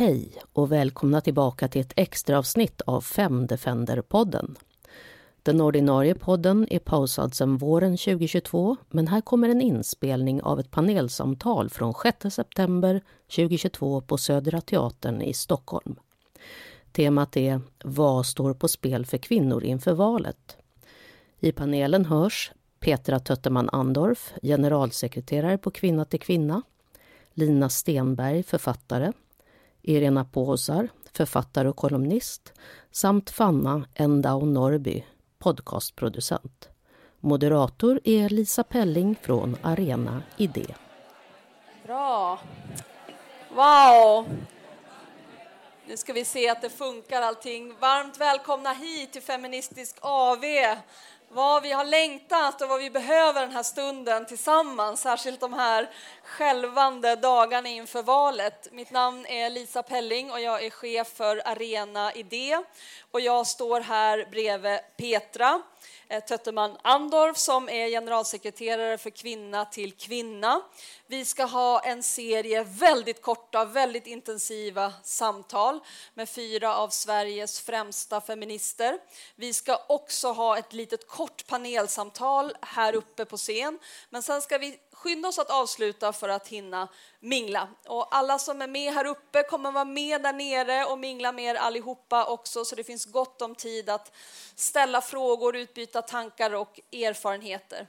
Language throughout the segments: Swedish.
Hej och välkomna tillbaka till ett extra avsnitt av Fem Defender-podden. Den ordinarie podden är pausad sedan våren 2022 men här kommer en inspelning av ett panelsamtal från 6 september 2022 på Södra Teatern i Stockholm. Temat är Vad står på spel för kvinnor inför valet? I panelen hörs Petra Tötterman Andorf, generalsekreterare på Kvinna till Kvinna, Lina Stenberg, författare, Irena Påsar, författare och kolumnist samt Fanna Endau Norby, podcastproducent. Moderator är Lisa Pelling från Arena Idé. Bra. Wow! Nu ska vi se att det funkar allting. Varmt välkomna hit till Feministisk AV vad vi har längtat och vad vi behöver den här stunden tillsammans, särskilt de här skälvande dagarna inför valet. Mitt namn är Lisa Pelling och jag är chef för Arena Idé och jag står här bredvid Petra eh, Tötterman Andorf som är generalsekreterare för Kvinna till Kvinna. Vi ska ha en serie väldigt korta, väldigt intensiva samtal med fyra av Sveriges främsta feminister. Vi ska också ha ett litet kort panelsamtal här uppe på scen, men sen ska vi skynda oss att avsluta för att hinna mingla. Och alla som är med här uppe kommer vara med där nere och mingla med er allihopa också, så det finns gott om tid att ställa frågor, utbyta tankar och erfarenheter.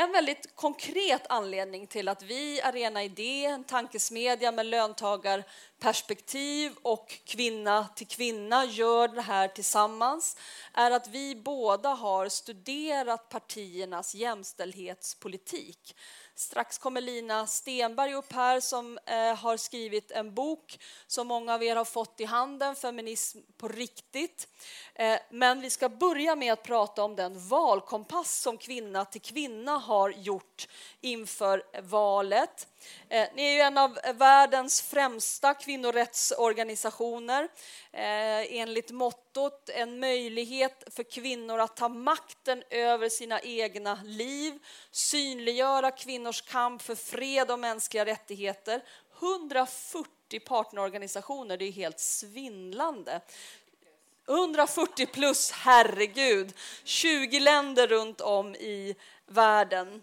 En väldigt konkret anledning till att vi, Arena Idé, en tankesmedja med löntagarperspektiv och kvinna till kvinna gör det här tillsammans är att vi båda har studerat partiernas jämställdhetspolitik. Strax kommer Lina Stenberg upp här som eh, har skrivit en bok som många av er har fått i handen, Feminism på riktigt. Eh, men vi ska börja med att prata om den valkompass som Kvinna till Kvinna har gjort inför valet. Eh, ni är ju en av världens främsta kvinnorättsorganisationer. Eh, enligt mottot en möjlighet för kvinnor att ta makten över sina egna liv, synliggöra kvinnors kamp för fred och mänskliga rättigheter. 140 partnerorganisationer, det är helt svindlande. 140 plus, herregud. 20 länder runt om i världen.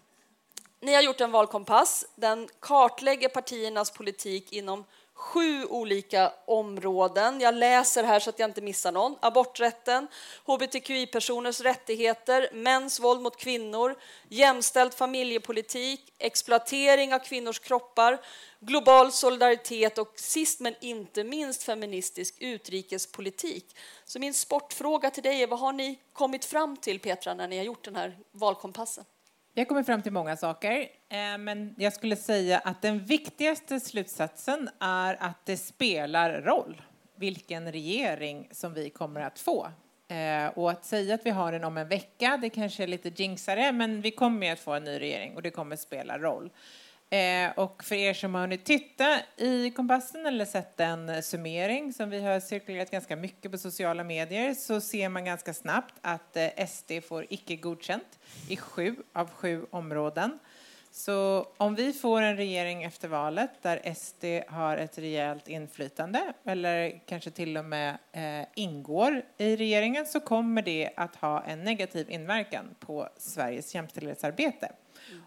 Ni har gjort en valkompass. Den kartlägger partiernas politik inom sju olika områden. Jag läser här så att jag inte missar någon. Aborträtten, hbtqi-personers rättigheter, mäns våld mot kvinnor, jämställd familjepolitik, exploatering av kvinnors kroppar, global solidaritet och sist men inte minst feministisk utrikespolitik. Så min sportfråga till dig är vad har ni kommit fram till Petra när ni har gjort den här valkompassen? Jag kommer fram till många saker, eh, men jag skulle säga att den viktigaste slutsatsen är att det spelar roll vilken regering som vi kommer att få. Eh, och att säga att vi har den om en vecka, det kanske är lite jinxare, men vi kommer att få en ny regering och det kommer spela roll. Eh, och för er som har hunnit titta i kompassen eller sett en summering som vi har cirkulerat ganska mycket på sociala medier så ser man ganska snabbt att eh, SD får icke godkänt i sju av sju områden. Så om vi får en regering efter valet där SD har ett rejält inflytande eller kanske till och med eh, ingår i regeringen så kommer det att ha en negativ inverkan på Sveriges jämställdhetsarbete.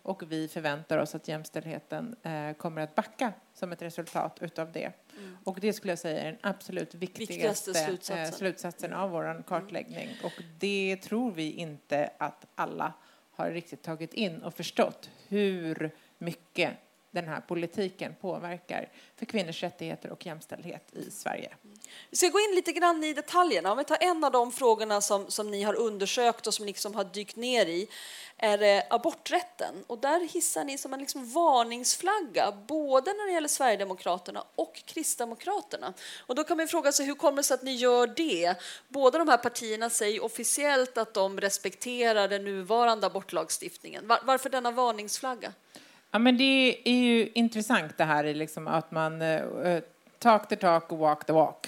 Och vi förväntar oss att jämställdheten eh, kommer att backa som ett resultat utav det. Mm. Och det skulle jag säga är den absolut viktigaste, viktigaste slutsatsen. Eh, slutsatsen av vår kartläggning. Mm. Och det tror vi inte att alla har riktigt tagit in och förstått hur mycket den här politiken påverkar för kvinnors rättigheter och jämställdhet i Sverige. Vi ska gå in lite grann i detaljerna. Om vi tar en av de frågorna som, som ni har undersökt och som liksom har dykt ner i är eh, aborträtten. Och där hissar ni som en liksom varningsflagga både när det gäller Sverigedemokraterna och Kristdemokraterna. Och då kan man fråga sig hur kommer det sig att ni gör det? Båda de här partierna säger officiellt att de respekterar den nuvarande abortlagstiftningen. Var, varför denna varningsflagga? Ja, men det är ju intressant det här liksom att man uh, talk the talk och walk the walk.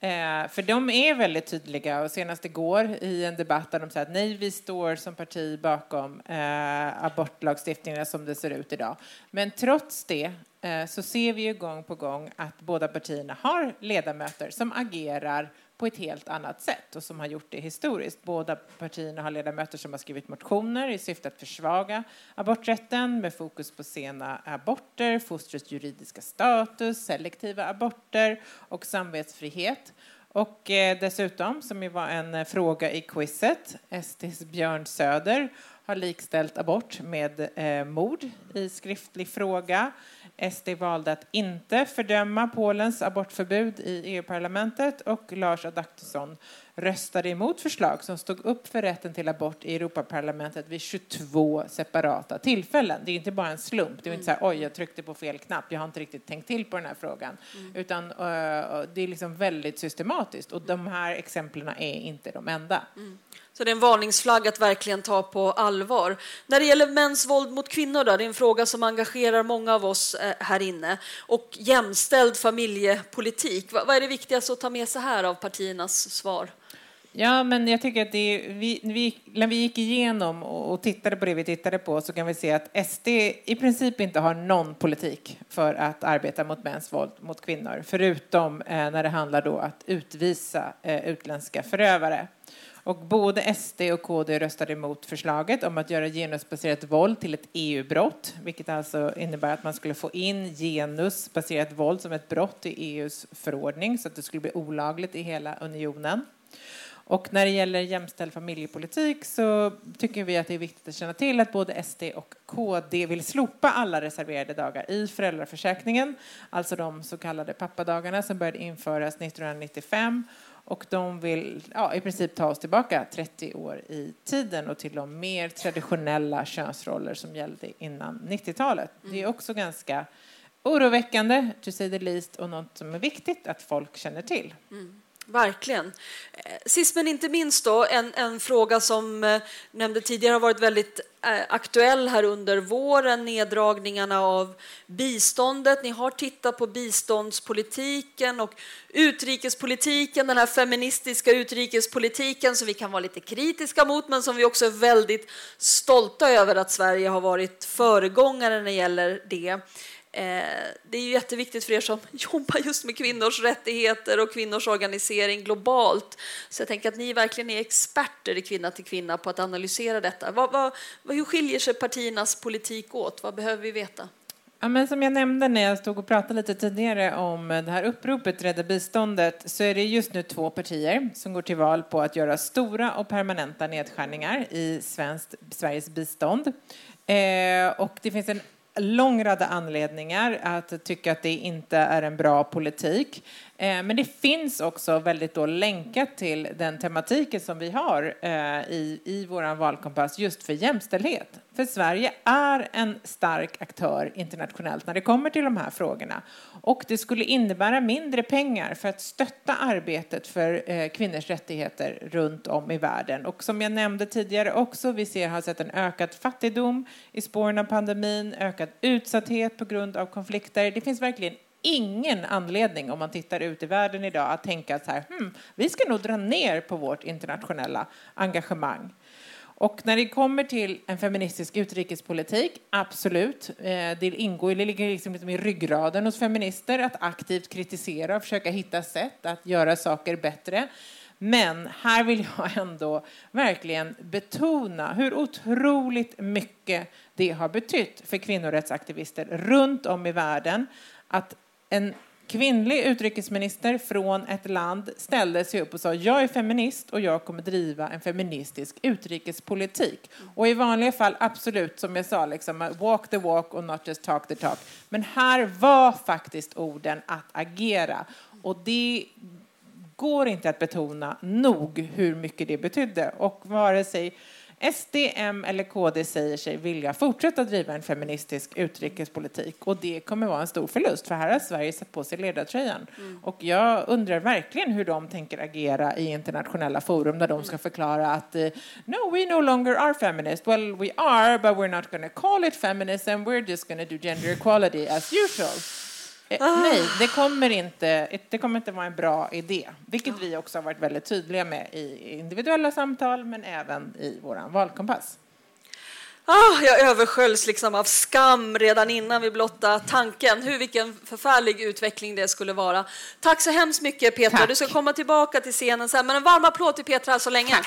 Eh, för de är väldigt tydliga och senast igår i en debatt där de sa att nej, vi står som parti bakom eh, abortlagstiftningen som det ser ut idag. Men trots det eh, så ser vi ju gång på gång att båda partierna har ledamöter som agerar på ett helt annat sätt och som har gjort det historiskt. Båda partierna har ledamöter som har skrivit motioner i syfte att försvaga aborträtten med fokus på sena aborter, fostrets juridiska status, selektiva aborter och samvetsfrihet. Och eh, dessutom, som ju var en eh, fråga i quizet, SDs Björn Söder har likställt abort med eh, mord i skriftlig fråga. SD valde att inte fördöma Polens abortförbud i EU-parlamentet och Lars Adaktusson röstade emot förslag som stod upp för rätten till abort i Europaparlamentet vid 22 separata tillfällen. Det är inte bara en slump. Det är inte så här, oj, jag tryckte på fel knapp. Jag har inte riktigt tänkt till på den här frågan. Mm. Utan uh, det är liksom väldigt systematiskt. Och de här exemplen är inte de enda. Mm. Så det är en varningsflagg att verkligen ta på allvar. När det gäller mäns våld mot kvinnor, då, det är en fråga som engagerar många av oss eh, här inne. Och jämställd familjepolitik, vad är det viktigaste att ta med sig här av partiernas svar? Ja, men jag tycker att det, vi, vi, när vi gick igenom och tittade på det vi tittade på så kan vi se att SD i princip inte har någon politik för att arbeta mot mäns våld mot kvinnor, förutom eh, när det handlar då att utvisa eh, utländska förövare. Och både SD och KD röstade emot förslaget om att göra genusbaserat våld till ett EU-brott, vilket alltså innebär att man skulle få in genusbaserat våld som ett brott i EUs förordning så att det skulle bli olagligt i hela unionen. Och när det gäller jämställd familjepolitik så tycker vi att det är viktigt att känna till att både SD och KD vill slopa alla reserverade dagar i föräldraförsäkringen, alltså de så kallade pappadagarna som började införas 1995 och de vill ja, i princip ta oss tillbaka 30 år i tiden och till de mer traditionella könsroller som gällde innan 90-talet. Det är mm. också ganska oroväckande, to say the least, och något som är viktigt att folk känner till. Mm. Verkligen. Eh, sist men inte minst då, en, en fråga som eh, nämnde tidigare har varit väldigt eh, aktuell här under våren, neddragningarna av biståndet. Ni har tittat på biståndspolitiken och utrikespolitiken, den här feministiska utrikespolitiken som vi kan vara lite kritiska mot men som vi också är väldigt stolta över att Sverige har varit föregångare när det gäller det. Eh, det är ju jätteviktigt för er som jobbar just med kvinnors rättigheter och kvinnors organisering globalt. Så jag tänker att ni verkligen är experter i Kvinna till kvinna på att analysera detta. Vad, vad, hur skiljer sig partiernas politik åt? Vad behöver vi veta? Ja, men som jag nämnde när jag stod och pratade lite tidigare om det här uppropet Rädda biståndet så är det just nu två partier som går till val på att göra stora och permanenta nedskärningar i svenskt, Sveriges bistånd. Eh, och det finns en lång rad anledningar att tycka att det inte är en bra politik. Eh, men det finns också väldigt då länkat till den tematiken som vi har eh, i, i vår valkompass just för jämställdhet. För Sverige är en stark aktör internationellt när det kommer till de här frågorna. Och det skulle innebära mindre pengar för att stötta arbetet för eh, kvinnors rättigheter runt om i världen. Och som jag nämnde tidigare också, vi ser, har sett en ökad fattigdom i spåren av pandemin, ökad utsatthet på grund av konflikter. Det finns verkligen ingen anledning om man tittar ut i världen idag att tänka att hmm, vi ska nog dra ner på vårt internationella engagemang. Och när det kommer till en feministisk utrikespolitik, absolut. Eh, det ingår, det ligger liksom i ryggraden hos feminister att aktivt kritisera och försöka hitta sätt att göra saker bättre. Men här vill jag ändå verkligen betona hur otroligt mycket det har betytt för kvinnorättsaktivister runt om i världen att en kvinnlig utrikesminister från ett land ställde sig upp och sa jag är feminist och jag kommer driva en feministisk utrikespolitik. Och i vanliga fall absolut, som jag sa, liksom, walk the walk och not just talk the talk. Men här var faktiskt orden att agera. Och det går inte att betona nog hur mycket det betydde. Och vare sig SD, M eller KD säger sig vilja fortsätta driva en feministisk utrikespolitik och det kommer vara en stor förlust för här har Sverige satt på sig ledartröjan. Mm. Och jag undrar verkligen hur de tänker agera i internationella forum när de ska förklara att uh, no, we no longer are feminist. Well, we are, but we're not to call it feminism. We're just to do gender equality as usual. Eh, ah. Nej, det kommer, inte, det kommer inte vara en bra idé. Vilket vi också har varit väldigt tydliga med i individuella samtal men även i vår valkompass. Ah, jag översköljs liksom av skam redan innan vi blottade tanken. Hur, vilken förfärlig utveckling det skulle vara. Tack så hemskt mycket Petra. Tack. Du ska komma tillbaka till scenen sen. Men en varm applåd till Petra så länge. Tack.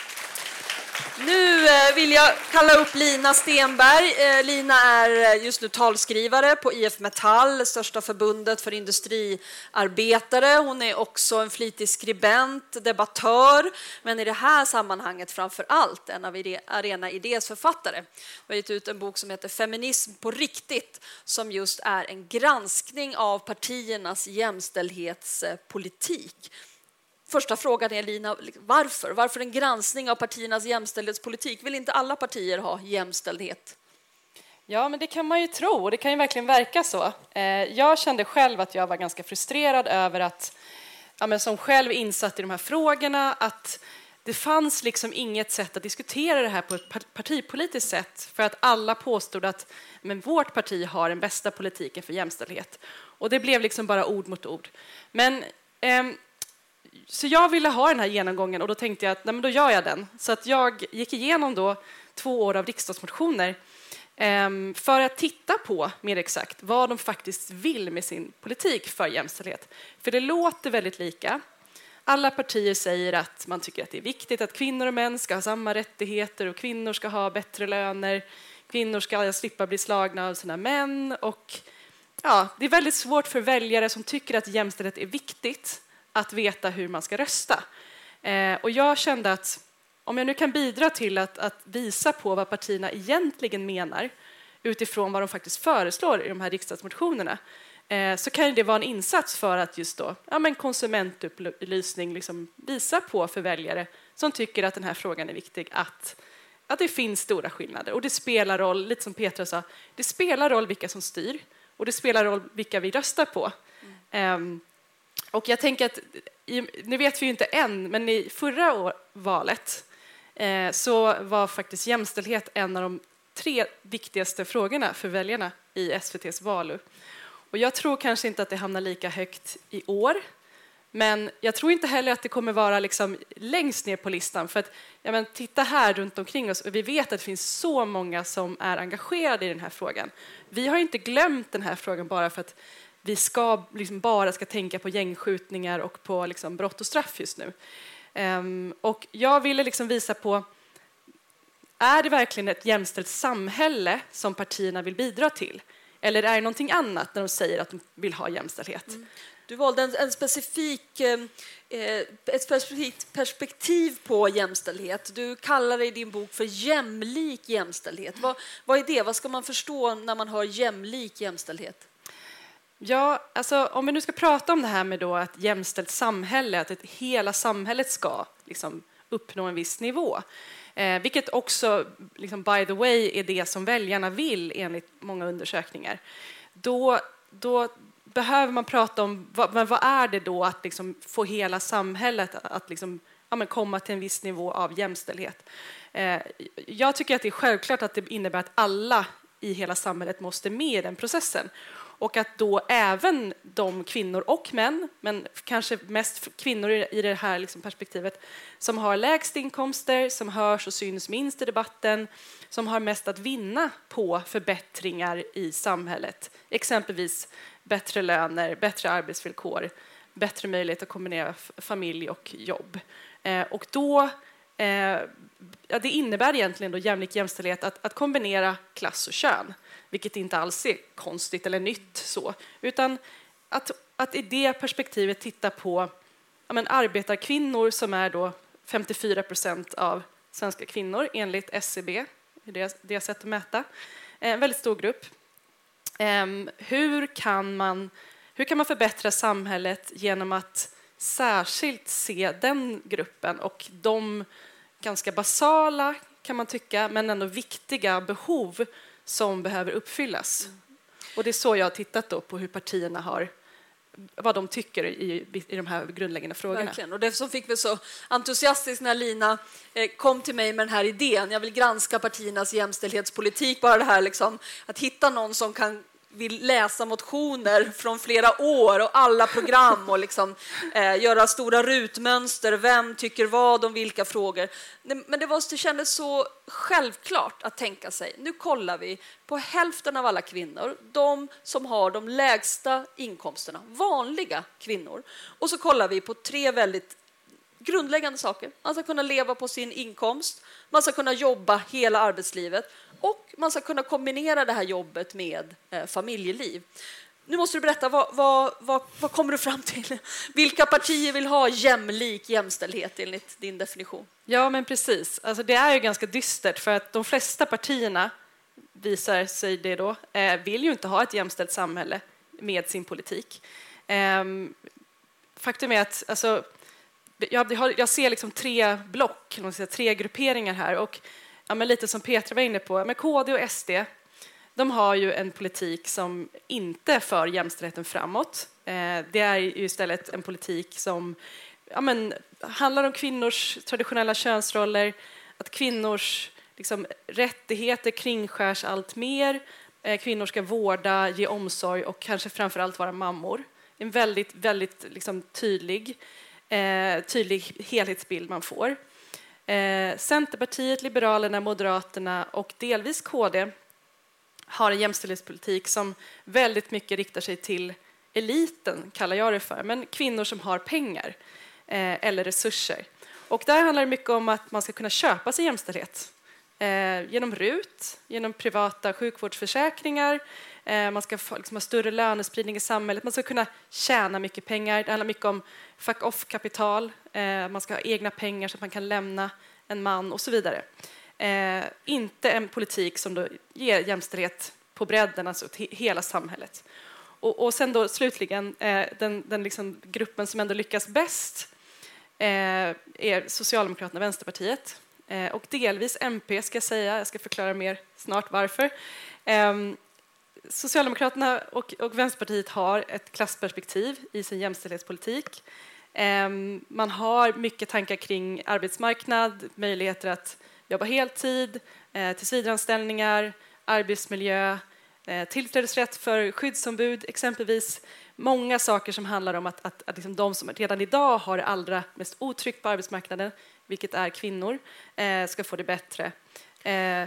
Nu eh, vill jag kalla upp Lina Stenberg. Eh, Lina är eh, just nu talskrivare på IF Metall, största förbundet för industriarbetare. Hon är också en flitig skribent, debattör, men i det här sammanhanget framför allt en av Arena Idés författare. Hon har gett ut en bok som heter Feminism på riktigt, som just är en granskning av partiernas jämställdhetspolitik. Första frågan är Lina, liksom, varför? Varför en granskning av partiernas jämställdhetspolitik? Vill inte alla partier ha jämställdhet? Ja, men det kan man ju tro och det kan ju verkligen verka så. Eh, jag kände själv att jag var ganska frustrerad över att, ja, men som själv insatt i de här frågorna, att det fanns liksom inget sätt att diskutera det här på ett partipolitiskt sätt för att alla påstod att men vårt parti har den bästa politiken för jämställdhet. Och det blev liksom bara ord mot ord. Men eh, så jag ville ha den här genomgången och då tänkte jag att nej, men då gör jag den. Så att jag gick igenom då två år av riksdagsmotioner eh, för att titta på mer exakt vad de faktiskt vill med sin politik för jämställdhet. För det låter väldigt lika. Alla partier säger att man tycker att det är viktigt att kvinnor och män ska ha samma rättigheter och kvinnor ska ha bättre löner. Kvinnor ska slippa bli slagna av sina män. Och ja, det är väldigt svårt för väljare som tycker att jämställdhet är viktigt att veta hur man ska rösta. Eh, och jag kände att om jag nu kan bidra till att, att, visa på vad partierna egentligen menar utifrån vad de faktiskt föreslår i de här riksdagsmotionerna eh, så kan det vara en insats för att just då, ja, men konsumentupplysning liksom visa på för väljare som tycker att den här frågan är viktig att, att det finns stora skillnader. Och det spelar roll, lite som Petra sa, det spelar roll vilka som styr och det spelar roll vilka vi röstar på. Mm. Um, och jag tänker att, nu vet vi ju inte än, men i förra år, valet eh, så var faktiskt jämställdhet en av de tre viktigaste frågorna för väljarna i SVTs Valu. Och jag tror kanske inte att det hamnar lika högt i år, men jag tror inte heller att det kommer vara liksom längst ner på listan. För att, ja, men titta här runt omkring oss, och vi vet att det finns så många som är engagerade i den här frågan. Vi har inte glömt den här frågan bara för att vi ska, liksom bara ska tänka på gängskjutningar och på liksom brott och straff just nu. Um, och jag ville liksom visa på är det verkligen ett jämställt samhälle som partierna vill bidra till? Eller är det någonting annat när de säger att de vill ha jämställdhet? Mm. Du valde en, en specifik, eh, eh ett specifikt perspektiv på jämställdhet. Du kallar det i din bok för jämlik jämställdhet. Vad, vad är det? Vad ska man förstå när man hör jämlik jämställdhet? Ja, alltså, om vi nu ska prata om det här med då ett jämställt samhälle, att ett, hela samhället ska liksom, uppnå en viss nivå, eh, vilket också, liksom, by the way, är det som väljarna vill enligt många undersökningar, då, då behöver man prata om vad, men vad är det då att liksom, få hela samhället att, att liksom, ja, komma till en viss nivå av jämställdhet. Eh, jag tycker att det är självklart att det innebär att alla i hela samhället måste med i den processen och att då även de kvinnor och män, men kanske mest kvinnor i det här liksom perspektivet, som har lägst inkomster, som hörs och syns minst i debatten, som har mest att vinna på förbättringar i samhället, exempelvis bättre löner, bättre arbetsvillkor, bättre möjlighet att kombinera familj och jobb. Eh, och då eh, ja, det innebär egentligen då jämlik jämställdhet att, att kombinera klass och kön vilket inte alls är konstigt eller nytt, så, utan att, att i det perspektivet titta på ja, men, arbetarkvinnor som är då 54 procent av svenska kvinnor enligt SCB, det deras sätt att mäta. En väldigt stor grupp. Ehm, hur kan man, hur kan man förbättra samhället genom att särskilt se den gruppen och de ganska basala, kan man tycka, men ändå viktiga behov som behöver uppfyllas. Och det är så jag har tittat då på hur partierna har vad de tycker i, i de här grundläggande frågorna. Verkligen. Och det som fick mig så entusiastisk när Lina eh, kom till mig med den här idén, jag vill granska partiernas jämställdhetspolitik, bara det här liksom, att hitta någon som kan vill läsa motioner från flera år och alla program och liksom, eh, göra stora rutmönster. Vem tycker vad om vilka frågor? Men det, var, det kändes så självklart att tänka sig, nu kollar vi på hälften av alla kvinnor, de som har de lägsta inkomsterna, vanliga kvinnor. Och så kollar vi på tre väldigt grundläggande saker. Man ska kunna leva på sin inkomst, man ska kunna jobba hela arbetslivet och man ska kunna kombinera det här jobbet med eh, familjeliv. Nu måste du berätta, vad, vad, vad, vad, kommer du fram till? Vilka partier vill ha jämlik jämställdhet enligt din definition? Ja, men precis. Alltså, det är ju ganska dystert för att de flesta partierna, visar sig det då, eh, vill ju inte ha ett jämställt samhälle med sin politik. Ehm, faktum är att alltså, jag, jag ser liksom tre block, tre grupperingar här. Och ja, men lite som Petra var inne på, med KD och SD, de har ju en politik som inte för jämställdheten framåt. Eh, det är ju istället en politik som ja, men, handlar om kvinnors traditionella könsroller, att kvinnors liksom, rättigheter kringskärs allt mer. Eh, kvinnor ska vårda, ge omsorg och kanske framför allt vara mammor. En väldigt, väldigt liksom, tydlig, eh, tydlig helhetsbild man får. Eh, Centerpartiet, Liberalerna, Moderaterna och delvis KD har en jämställdhetspolitik som väldigt mycket riktar sig till eliten, kallar jag det för, men kvinnor som har pengar eh, eller resurser. Och där handlar det mycket om att man ska kunna köpa sig jämställdhet eh, genom RUT, genom privata sjukvårdsförsäkringar, Eh, man ska få, liksom, ha större lönespridning i samhället, man ska kunna tjäna mycket pengar. Det handlar mycket om fuck off-kapital, eh, man ska ha egna pengar så att man kan lämna en man och så vidare. Eh, inte en politik som då ger jämställdhet på bredden, alltså till hela samhället. Och, och sen då slutligen, den, den liksom gruppen som ändå lyckas bäst är Socialdemokraterna och Vänsterpartiet. Och delvis MP, ska jag säga. Jag ska förklara mer snart varför. Ehm, Socialdemokraterna och, och Vänsterpartiet har ett klassperspektiv i sin jämställdhetspolitik. Ehm, man har mycket tankar kring arbetsmarknad, möjligheter att jobba heltid, eh, tillsvidareanställningar, arbetsmiljö, eh, tillträdesrätt för skyddsombud exempelvis. Många saker som handlar om att, att, att liksom de som redan idag har det allra mest otryggt på arbetsmarknaden, vilket är kvinnor, eh, ska få det bättre.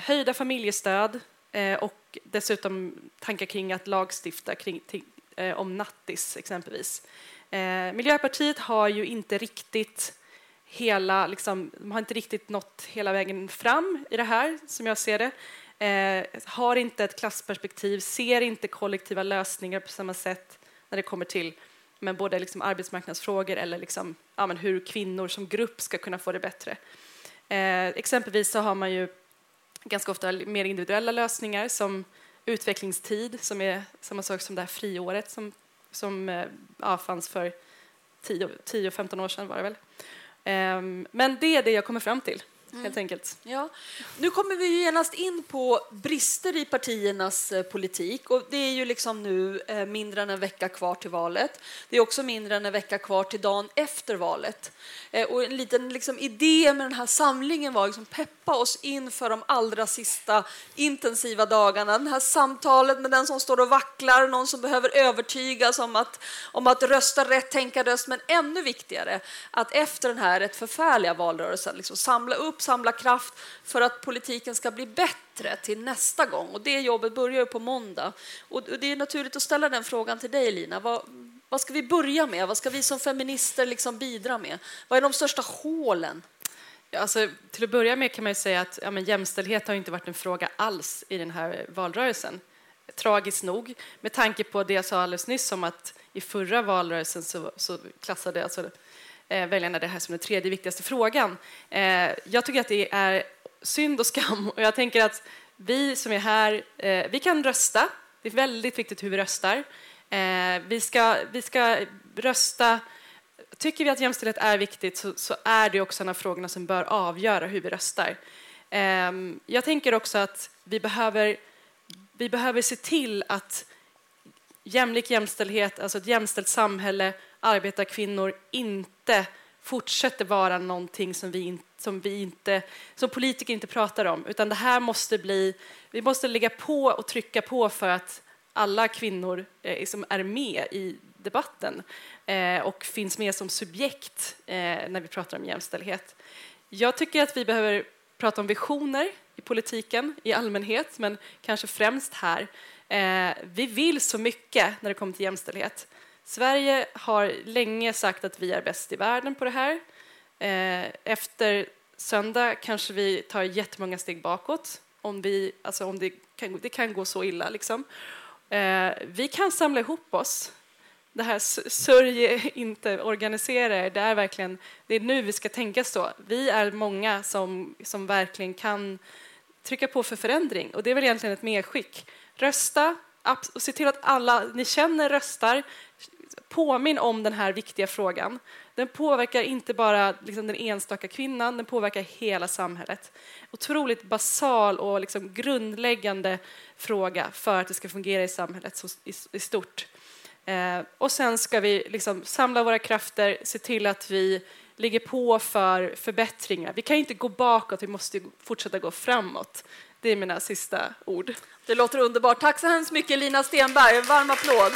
höjda familjestöd Eh, och dessutom tankar kring att lagstifta kring, eh, om nattis exempelvis. Eh, Miljöpartiet har ju inte riktigt hela, liksom, de har inte riktigt nått hela vägen fram i det här, som jag ser det. Eh, har inte ett klassperspektiv, ser inte kollektiva lösningar på samma sätt när det kommer till men både liksom arbetsmarknadsfrågor eller liksom, ja, men hur kvinnor som grupp ska kunna få det bättre. Eh, exempelvis så har man ju ganska ofta mer individuella lösningar som utvecklingstid, som är samma sak som det här friåret som som eh, ja, fanns för 10-15 år sedan var det väl. Ehm, men det är det jag kommer fram till. Mm. helt enkelt. Ja. Nu kommer vi genast in på brister i partiernas eh, politik. Och det är ju liksom nu eh, mindre än en vecka kvar till valet. Det är också mindre än en vecka kvar till dagen efter valet. Eh, och en liten liksom, idé med den här samlingen var att liksom peppa oss inför de allra sista intensiva dagarna. Det här samtalet med den som står och vacklar, någon som behöver övertygas om att, om att rösta rätt, tänka röst. Men ännu viktigare, att efter den här rätt förfärliga valrörelsen liksom samla upp samla kraft för att politiken ska bli bättre till nästa gång. Och det jobbet börjar på måndag. Och det är naturligt att ställa den frågan till dig, Lina. Vad, vad ska vi börja med? Vad ska vi som feminister liksom bidra med? Vad är de största hålen? Alltså, till att börja med kan man säga att ja, men jämställdhet har inte varit en fråga alls i den här valrörelsen. Tragiskt nog, med tanke på det jag sa alldeles nyss om att i förra valrörelsen så, så klassade alltså Eh, väljarna det här som den tredje viktigaste frågan. Eh, jag tycker att det är synd och skam och jag tänker att vi som är här, eh, vi kan rösta. Det är väldigt viktigt hur vi röstar. Vi, ska, vi ska rösta Tycker vi att jämställdhet är viktigt så, så, är det också en av frågorna som bör avgöra hur vi röstar. Ehm, jag tänker också att vi behöver, vi behöver se till att jämlik jämställdhet, alltså ett jämställt samhälle, arbetarkvinnor inte fortsätter vara någonting som vi, som vi inte, som politiker inte pratar om, utan det här måste bli, vi måste lägga på och trycka på för att alla kvinnor eh, som är med i debatten eh, och finns med som subjekt eh, när vi pratar om jämställdhet. Jag tycker att vi behöver prata om visioner i politiken i allmänhet, men kanske främst här. Eh, vi vill så mycket när det kommer till jämställdhet. Sverige har länge sagt att vi är bäst i världen på det här. Eh, efter söndag kanske vi tar jättemånga steg bakåt om, vi, alltså om det, kan, det kan gå så illa. Liksom. Eh, vi kan samla ihop oss. Det här sörj inte, organisera er, det är verkligen det är nu vi ska tänka så. Vi är många som, som verkligen kan trycka på för förändring och det är väl egentligen ett medskick. Rösta och se till att alla ni känner röstar. Påminn om den här viktiga frågan. Den påverkar inte bara liksom, den enstaka kvinnan, den påverkar hela samhället. Otroligt basal och liksom, grundläggande fråga för att det ska fungera i samhället i, i, stort. Eh, och sen ska vi liksom, samla våra krafter, se till att vi ligger på för förbättringar. Vi kan inte gå bakåt, vi måste fortsätta gå framåt. Det är mina sista ord. Det låter underbart. Tack så hemskt mycket Lina Stenberg. En varm applåd.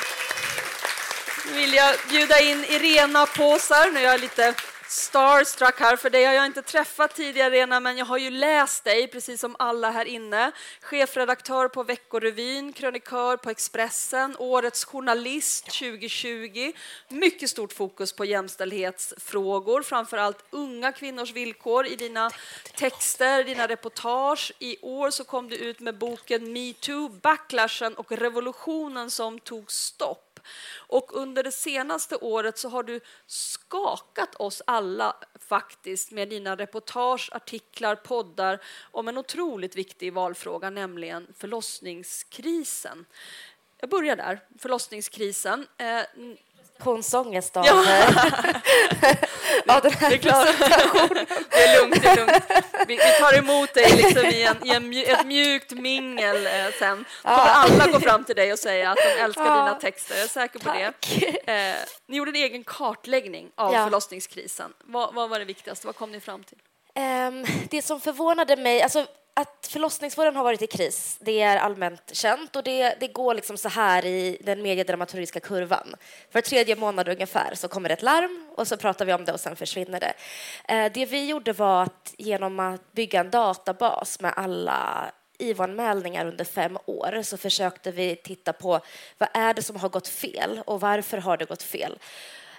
Nu vill jag bjuda in Irena Påsar. Nu är jag lite starstruck här, för dig har jag inte träffat tidigare, Irena, men jag har ju läst dig, precis som alla här inne. Chefredaktör på Veckorevyn, krönikör på Expressen, Årets journalist 2020. Mycket stort fokus på jämställdhetsfrågor, framför allt unga kvinnors villkor i dina texter, dina reportage. I år så kom du ut med boken Metoo, backlashen och revolutionen som tog stopp. Och under det senaste året så har du skakat oss alla faktiskt med dina reportage, artiklar, poddar om en otroligt viktig valfråga, nämligen förlossningskrisen. Jag börjar där, förlossningskrisen. Eh, Prestationsångest av, ja. av den här presentationen. Det är lugnt, det är lugnt. Vi, vi tar emot dig liksom i, en, i en, ett mjukt mingel eh, sen. Då kommer alla gå fram till dig och säga att de älskar ja. dina texter. Jag är säker på Tack. det. Eh, ni gjorde en egen kartläggning av ja. förlossningskrisen. Vad, vad var det viktigaste? Vad kom ni fram till? Um, det som förvånade mig, alltså att förlossningsvården har varit i kris, det är allmänt känt och det, det går liksom så här i den mediedramaturgiska kurvan. För tredje månad ungefär så kommer ett larm och så pratar vi om det och sen försvinner det. Eh, det vi gjorde var att genom att bygga en databas med alla IVO-anmälningar under fem år så försökte vi titta på vad är det som har gått fel och varför har det gått fel.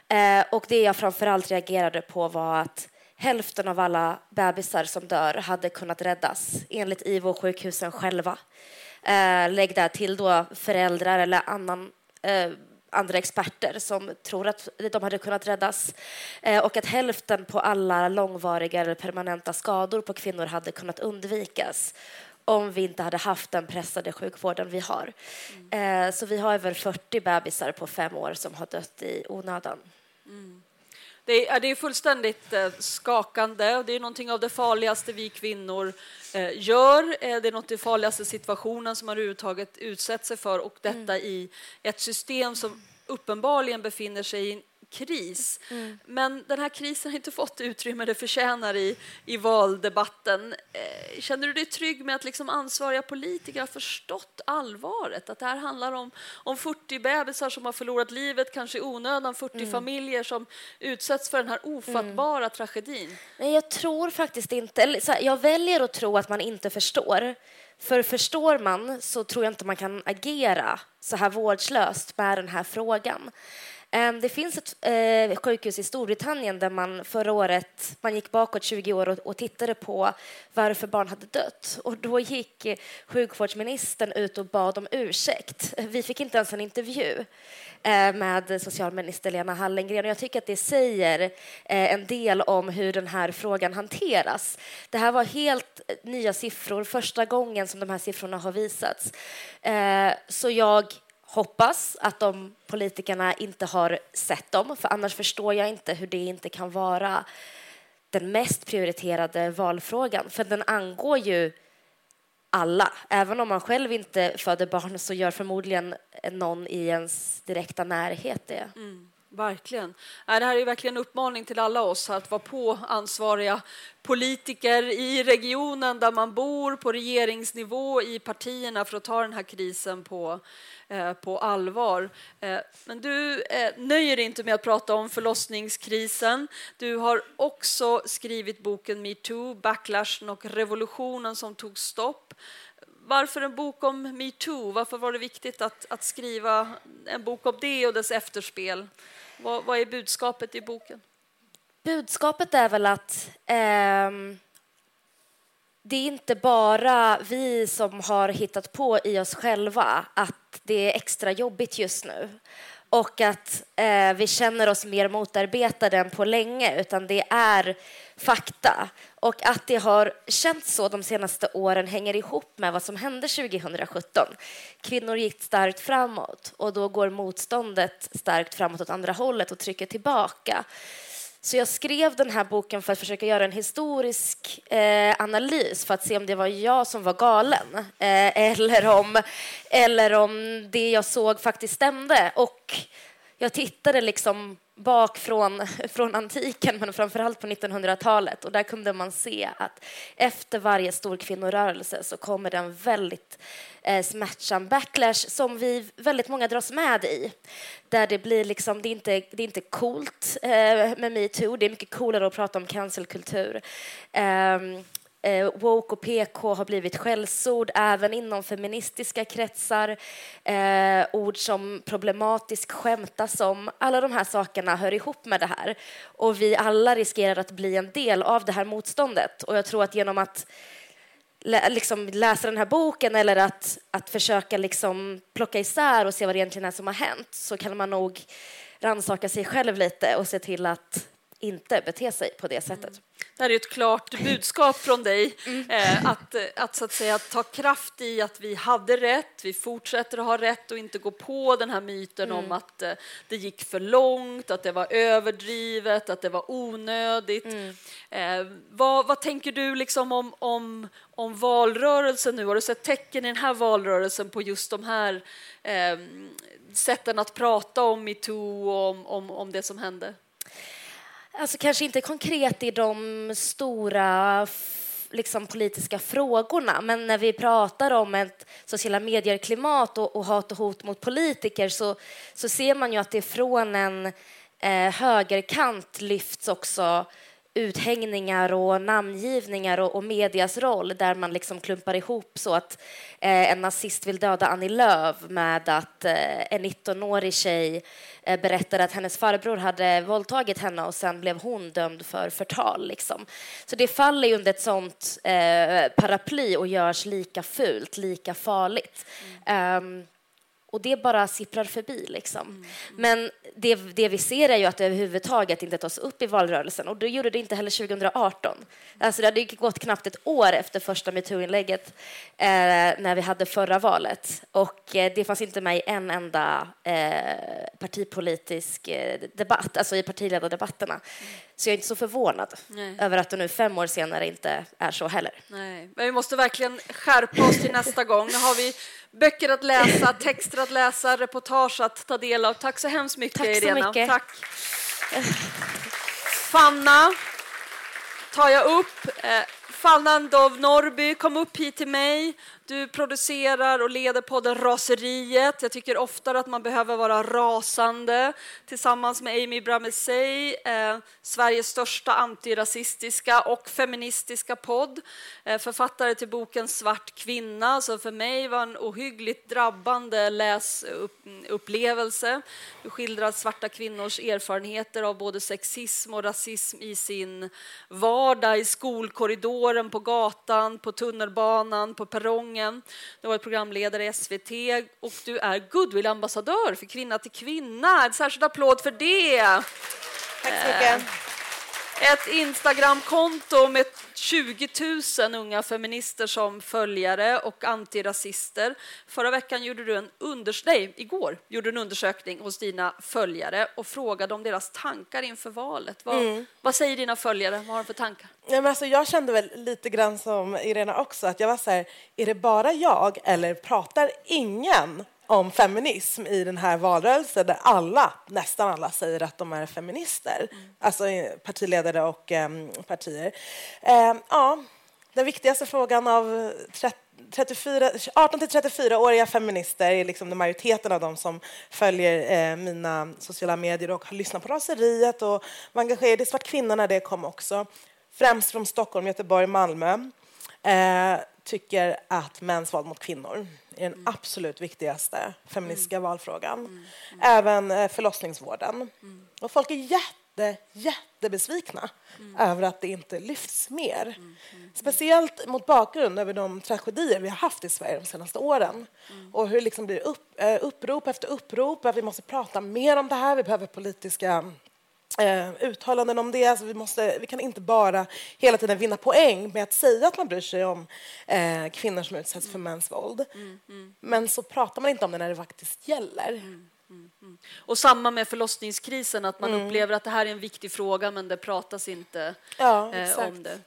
Eh, och det jag framför allt reagerade på var att hälften av alla bebisar som dör hade kunnat räddas enligt IVO-sjukhusen själva. Eh, lägg där till då föräldrar eller annan, eh, andra experter som tror att de hade kunnat räddas eh, och att hälften på alla långvariga eller permanenta skador på kvinnor hade kunnat undvikas om vi inte hade haft den pressade sjukvården vi har. Mm. Eh, så vi har över 40 bebisar på fem år som har dött i onödan. Mm. Det är, det är fullständigt eh, skakande och det är någonting av det farligaste vi kvinnor eh, gör. Eh, det är något av det farligaste situationen som man överhuvudtaget utsätter sig för och detta mm. i ett system som uppenbarligen befinner sig i kris. Mm. Men den här krisen har inte fått det utrymme det förtjänar i, i valdebatten. Eh, känner du dig trygg med att liksom ansvariga politiker har förstått allvaret? Att det här handlar om, om 40 bebisar som har förlorat livet, kanske i onödan, 40 mm. familjer som utsätts för den här ofattbara mm. tragedin? Nej, jag tror faktiskt inte... Jag väljer att tro att man inte förstår. För förstår man så tror jag inte man kan agera så här vårdslöst med den här frågan. Ehm, det finns ett eh, sjukhus i Storbritannien där man förra året man gick bakåt 20 år och, tittade på varför barn hade dött. Och då gick sjukvårdsministern ut och bad om ursäkt. Vi fick inte ens en intervju eh, med socialminister Lena Hallengren. Och jag tycker att det säger eh, en del om hur den här frågan hanteras. Det här var helt nya siffror, första gången som de här siffrorna har visats. Så jag hoppas att de politikerna inte har sett dem, för annars förstår jag inte hur det inte kan vara den mest prioriterade valfrågan, för den angår ju alla. Även om man själv inte föder barn så gör förmodligen någon i ens direkta närhet det. Mm. Verkligen. Det här är verkligen en uppmaning till alla oss att vara på ansvariga politiker i regionen där man bor, på regeringsnivå, i partierna för att ta den här krisen på, eh, på allvar. Eh, men du eh, nöjer dig inte med att prata om förlossningskrisen. Du har också skrivit boken metoo, backlashen och revolutionen som tog stopp. Varför en bok om metoo? Varför var det viktigt att, att skriva en bok om det och dess efterspel? Vad, vad är budskapet i boken? Budskapet är väl att eh, det är inte bara vi som har hittat på i oss själva att det är extra jobbigt just nu och att eh, vi känner oss mer motarbetade än på länge, utan det är fakta. Och att det har känts så de senaste åren hänger ihop med vad som hände 2017. Kvinnor gick starkt framåt och då går motståndet starkt framåt åt andra hållet och trycker tillbaka. Så jag skrev den här boken för att försöka göra en historisk eh, analys för att se om det var jag som var galen eh, eller, om, eller om det jag såg faktiskt stämde. Och jag tittade liksom bak från, från antiken, men framför allt på 1900-talet. Och där kunde man se att efter varje stor kvinnorörelse så kommer det en väldigt eh, smärtsam backlash som vi väldigt många dras med i. Där det blir liksom, det är inte, det är inte coolt eh, med metoo, det är mycket coolare att prata om cancelkultur. Eh, Eh, woke och PK har blivit skällsord även inom feministiska kretsar. Eh, ord som problematisk skämtas om. Alla de här sakerna hör ihop med det här. Och vi alla riskerar att bli en del av det här motståndet. Och jag tror att genom att lä liksom läsa den här boken eller att, att försöka liksom plocka isär och se vad det egentligen är som har hänt så kan man nog rannsaka sig själv lite och se till att inte bete sig på det sättet. Mm. Det här är ett klart budskap från dig, mm. eh, att, att, så att säga, ta kraft i att vi hade rätt, vi fortsätter att ha rätt och inte gå på den här myten mm. om att eh, det gick för långt, att det var överdrivet, att det var onödigt. Mm. Eh, vad, vad, tänker du liksom om, om, om valrörelsen nu? Har du sett tecken i den här valrörelsen på just de här eh, sätten att prata om metoo och om, om, om det som hände? Alltså kanske inte konkret i de stora liksom, politiska frågorna men när vi pratar om ett sociala medier-klimat och, och hat och hot mot politiker så, så ser man ju att det från en eh, högerkant lyfts också uthängningar och namngivningar och, och medias roll där man liksom klumpar ihop så att eh, en nazist vill döda Annie Lööf med att eh, en 19-årig tjej eh, berättade att hennes farbror hade våldtagit henne och sen blev hon dömd för förtal. Liksom. Så det faller under ett sånt eh, paraply och görs lika fult, lika farligt. Mm. Um, och det bara sipprar förbi. Liksom. Mm, mm. Men det, det, vi ser är ju att det överhuvudtaget inte tas upp i valrörelsen och det gjorde det inte heller 2018. Alltså det hade gått knappt ett år efter första metoo-inlägget eh, när vi hade förra valet och eh, det fanns inte med i en enda eh, partipolitisk eh, debatt, alltså i partiledardebatterna. Mm. Så jag är inte så förvånad Nej. över att det nu fem år senare inte är så heller. Nej. Men vi måste verkligen skärpa oss till nästa gång. Nu har vi böcker att läsa, texter att läsa, reportage att ta del av. Tack så hemskt mycket, Tack så Irena. Mycket. Tack. Fanna tar jag upp. Eh, Fanna Dov Norby, kom upp hit till mig. Du producerar och leder podden Raseriet. Jag tycker oftare att man behöver vara rasande tillsammans med Amy Bramesey, eh, Sveriges största antirasistiska och feministiska podd. Eh, författare till boken Svart kvinna, som för mig var en ohyggligt drabbande läsupplevelse. Du skildrar svarta kvinnors erfarenheter av både sexism och rasism i sin vardag, i skolkorridoren, på gatan, på tunnelbanan, på perrongen gången. Du har varit programledare i SVT och du är goodwill-ambassadör för Kvinna till kvinna. En särskild applåd för det. Tack så mycket. Ett Instagramkonto med 20 000 unga feminister som följare och antirasister. Förra veckan gjorde du en unders nej, igår gjorde du en undersökning hos dina följare och frågade om deras tankar inför valet. Vad, mm. vad säger dina följare? Vad har de för tankar? Ja, men alltså, jag kände väl lite grann som Irena också, att jag var så här, är det bara jag eller pratar ingen om feminism i den här valrörelsen där alla, nästan alla, säger att de är feminister. Alltså eh, partiledare och eh, partier. Eh, ja, den viktigaste frågan av 34, 18 till 34-åriga feminister är liksom majoriteten av dem som följer eh, mina sociala medier och har lyssnat på raseriet och var engagerade i Svart kvinna när det kom också. Främst från Stockholm, Göteborg, Malmö. Eh, tycker att mäns våld mot kvinnor är den absolut viktigaste feministiska mm. valfrågan. Mm. Även eh, förlossningsvården. Mm. Och folk är jätte, jättebesvikna mm. över att det inte lyfts mer. Mm. Mm. Speciellt mot bakgrund över de tragedier vi har haft i Sverige de senaste åren. Och hur det liksom blir upp, eh, upprop efter upprop att vi måste prata mer om det här. Vi behöver politiska eh, uttalanden om det. Alltså vi, måste, vi kan inte bara hela tiden vinna poäng med att säga att man bryr sig om eh, kvinnor som utsätts för mäns våld. Mm, mm. Men så pratar man inte om det när det faktiskt gäller. Mm. Mm, mm. Och samma med förlossningskrisen, att man mm. upplever att det här är en viktig fråga men det pratas inte ja, eh, om det.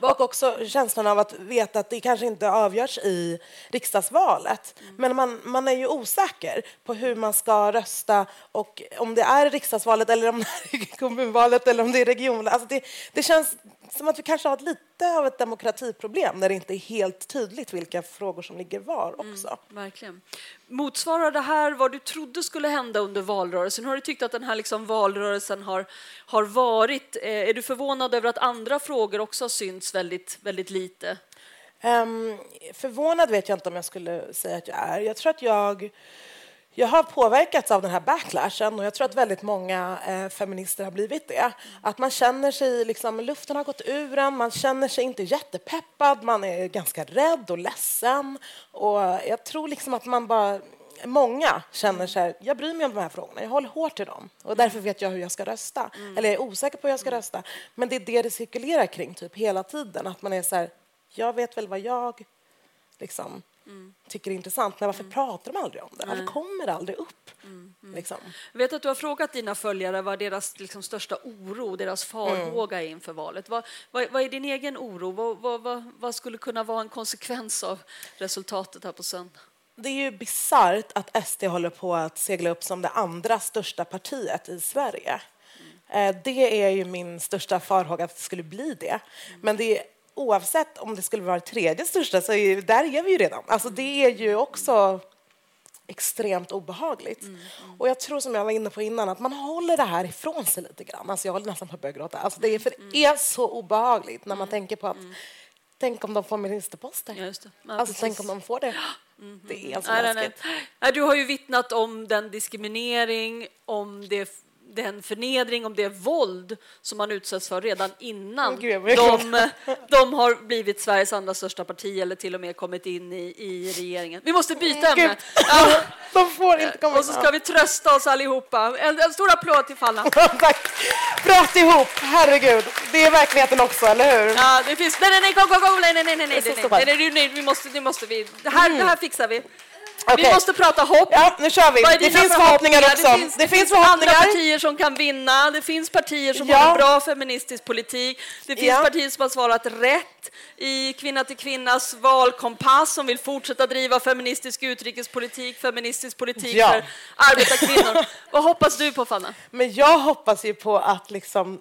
Och också känslan av att veta att det kanske inte avgörs i riksdagsvalet. Mm. Men man, man är ju osäker på hur man ska rösta och om det är riksdagsvalet eller om det är kommunvalet eller om det är regionvalet. Alltså det, det känns som att vi kanske har lite av ett demokratiproblem när det inte är helt tydligt vilka frågor som ligger var mm, också. Mm, verkligen. Motsvarar det här vad du trodde skulle hända under valrörelsen? Har du tyckt att den här liksom valrörelsen har, har varit... Eh, är du förvånad över att andra frågor också har synts väldigt, väldigt lite? Um, förvånad vet jag inte om jag skulle säga att jag är. Jag tror att jag jag har påverkats av den här backlashen och jag tror att väldigt många eh, feminister har blivit det. Att man känner sig, liksom, luften har gått ur en, man känner sig inte jättepeppad, man är ganska rädd och ledsen. Och jag tror liksom att man bara många känner så här, jag bryr mig om de här frågorna, jag håller hårt i dem och därför vet jag hur jag ska rösta. Mm. Eller jag är osäker på hur jag ska rösta. Men det är det det cirkulerar kring typ hela tiden, att man är så här, jag vet väl vad jag liksom mm. tycker är intressant. Men varför mm. pratar de aldrig om det? Varför kommer det aldrig upp? Mm. mm. Liksom. Jag vet att du har frågat dina följare vad deras liksom, största oro, deras farhåga är inför valet. Vad, vad, vad är din egen oro? Vad, vad, vad, skulle kunna vara en konsekvens av resultatet här på söndag? Det är ju bisarrt att SD håller på att segla upp som det andra största partiet i Sverige. Mm. Eh, det är ju min största farhåga att det skulle bli det. Men det oavsett om det skulle vara det tredje största så är, där är vi ju redan. Alltså det är ju också extremt obehagligt. Mm, mm. Och jag tror som jag var inne på innan att man håller det här ifrån sig lite grann. Alltså jag håller nästan på att börja gråta. Alltså det är, för det är så obehagligt när man mm, tänker på att mm. tänk om de får ministerposter. Just det. Ja, alltså tänk om de får det. Mm, det är så nej, nej, nej. Du har ju vittnat om den diskriminering, om det den förnedring, om det våld som man utsätts för redan innan Gud, de, de har blivit Sveriges andra största parti eller till och med kommit in i, i regeringen. Vi måste byta ämne. Ja. De får inte komma Och så ska vi trösta oss allihopa. En, en stor applåd till Fanna. Tack. Prat ihop, herregud. Det är verkligheten också, eller hur? Ja, det finns... Nej, nej, nej, go, go, go. Nej, nej, nej, nej, nej, nej, nej, nej, nej, vi måste, det måste vi. Det här, mm. det här fixar vi. Okay. Vi måste prata hopp. Ja, nu kör vi. Det finns förhoppningar också. Det finns, det finns förhoppningar. andra partier som kan vinna. Det finns partier som ja. har en bra feministisk politik. Det finns ja. partier som har svarat rätt i Kvinna till kvinnas valkompass som vill fortsätta driva feministisk utrikespolitik, feministisk politik ja. för arbetarkvinnor. Vad hoppas du på, Fanna? Men jag hoppas ju på att liksom